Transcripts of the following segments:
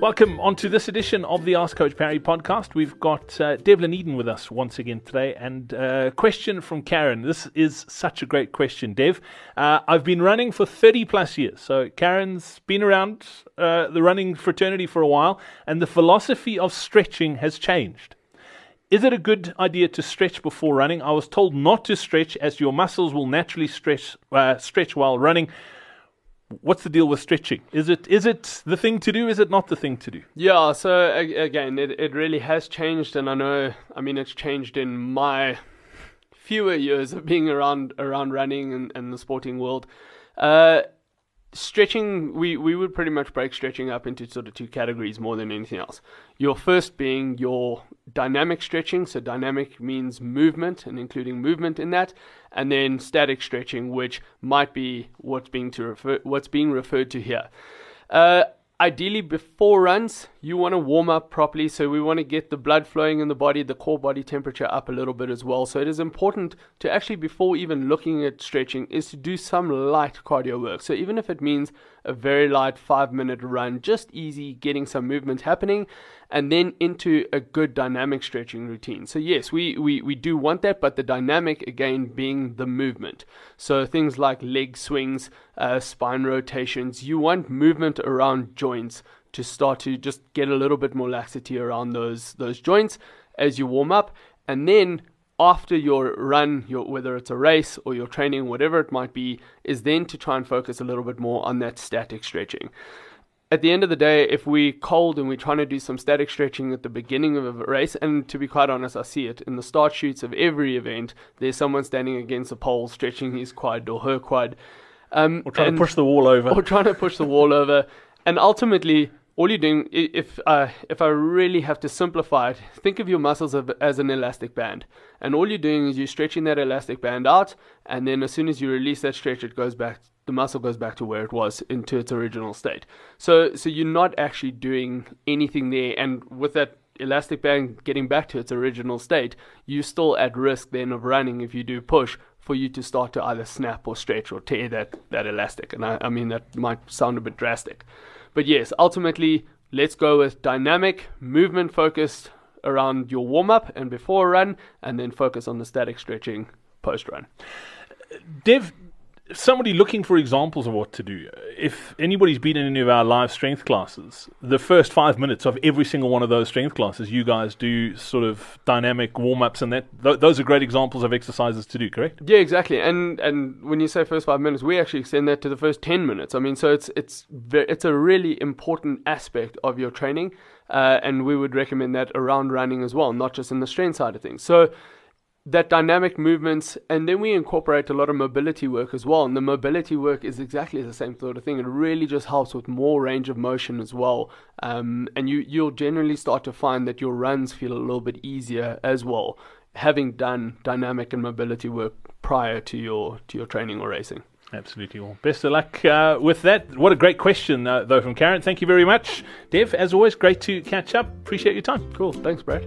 Welcome on to this edition of the Ask Coach Parry podcast. We've got uh, Devlin Eyden with us once again today, and a uh, question from Karen. This is such a great question, Dev. Uh, I've been running for 30 plus years, so Karen's been around uh, the running fraternity for a while, and the philosophy of stretching has changed. Is it a good idea to stretch before running? I was told not to stretch as your muscles will naturally stretch, uh, stretch while running what's the deal with stretching? Is it is it the thing to do? Is it not the thing to do? Yeah. So again, it it really has changed, and I know. I mean, it's changed in my fewer years of being around around running and, and the sporting world. Uh, stretching we we would pretty much break stretching up into sort of two categories more than anything else. Your first being your dynamic stretching so dynamic means movement and including movement in that and then static stretching which might be what's being to refer what's being referred to here. Uh, ideally before runs you want to warm up properly so we want to get the blood flowing in the body the core body temperature up a little bit as well so it is important to actually before even looking at stretching is to do some light cardio work so even if it means a very light 5 minute run just easy getting some movement happening and then into a good dynamic stretching routine. So yes, we, we, we do want that, but the dynamic again being the movement. So things like leg swings, uh, spine rotations, you want movement around joints to start to just get a little bit more laxity around those those joints as you warm up, and then after your run, your, whether it's a race or your training, whatever it might be, is then to try and focus a little bit more on that static stretching. At the end of the day, if we cold and we're trying to do some static stretching at the beginning of a race, and to be quite honest, I see it in the start chutes of every event. There's someone standing against a pole stretching his quad or her quad, um, or trying to push the wall over, or trying to push the wall over, and ultimately. All you're doing, if uh, if I really have to simplify it, think of your muscles as an elastic band, and all you're doing is you're stretching that elastic band out, and then as soon as you release that stretch, it goes back the muscle goes back to where it was into its original state. So so you're not actually doing anything there and with that elastic band getting back to its original state, you're still at risk then of running if you do push for you to start to either snap or stretch or tear that, that elastic. And I, I mean that might sound a bit drastic. But yes, ultimately let's go with dynamic, movement focused around your warm up and before a run, and then focus on the static stretching post run. Dev, somebody looking for examples of what to do, if anybody's been in any of our live strength classes, the first five minutes of every single one of those strength classes, you guys do sort of dynamic warm ups, and that th- those are great examples of exercises to do. Correct? Yeah, exactly. And and when you say first five minutes, we actually extend that to the first ten minutes. I mean, so it's it's ve- it's a really important aspect of your training, uh, and we would recommend that around running as well, not just in the strength side of things. So that dynamic movements, and then we incorporate a lot of mobility work as well. And the mobility work is exactly the same sort of thing. It really just helps with more range of motion as well. Um, and you you'll generally start to find that your runs feel a little bit easier as well, having done dynamic and mobility work prior to your to your training or racing. Absolutely. Well, best of luck uh, with that. What a great question, uh, though, from Karen. Thank you very much, Dev. As always, great to catch up. Appreciate your time. Cool. Thanks, Brad.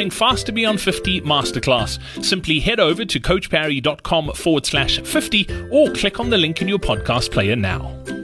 upcoming Faster Beyond 50 masterclass. Simply head over to coachparry.com forward slash 50 or click on the link in your podcast player now.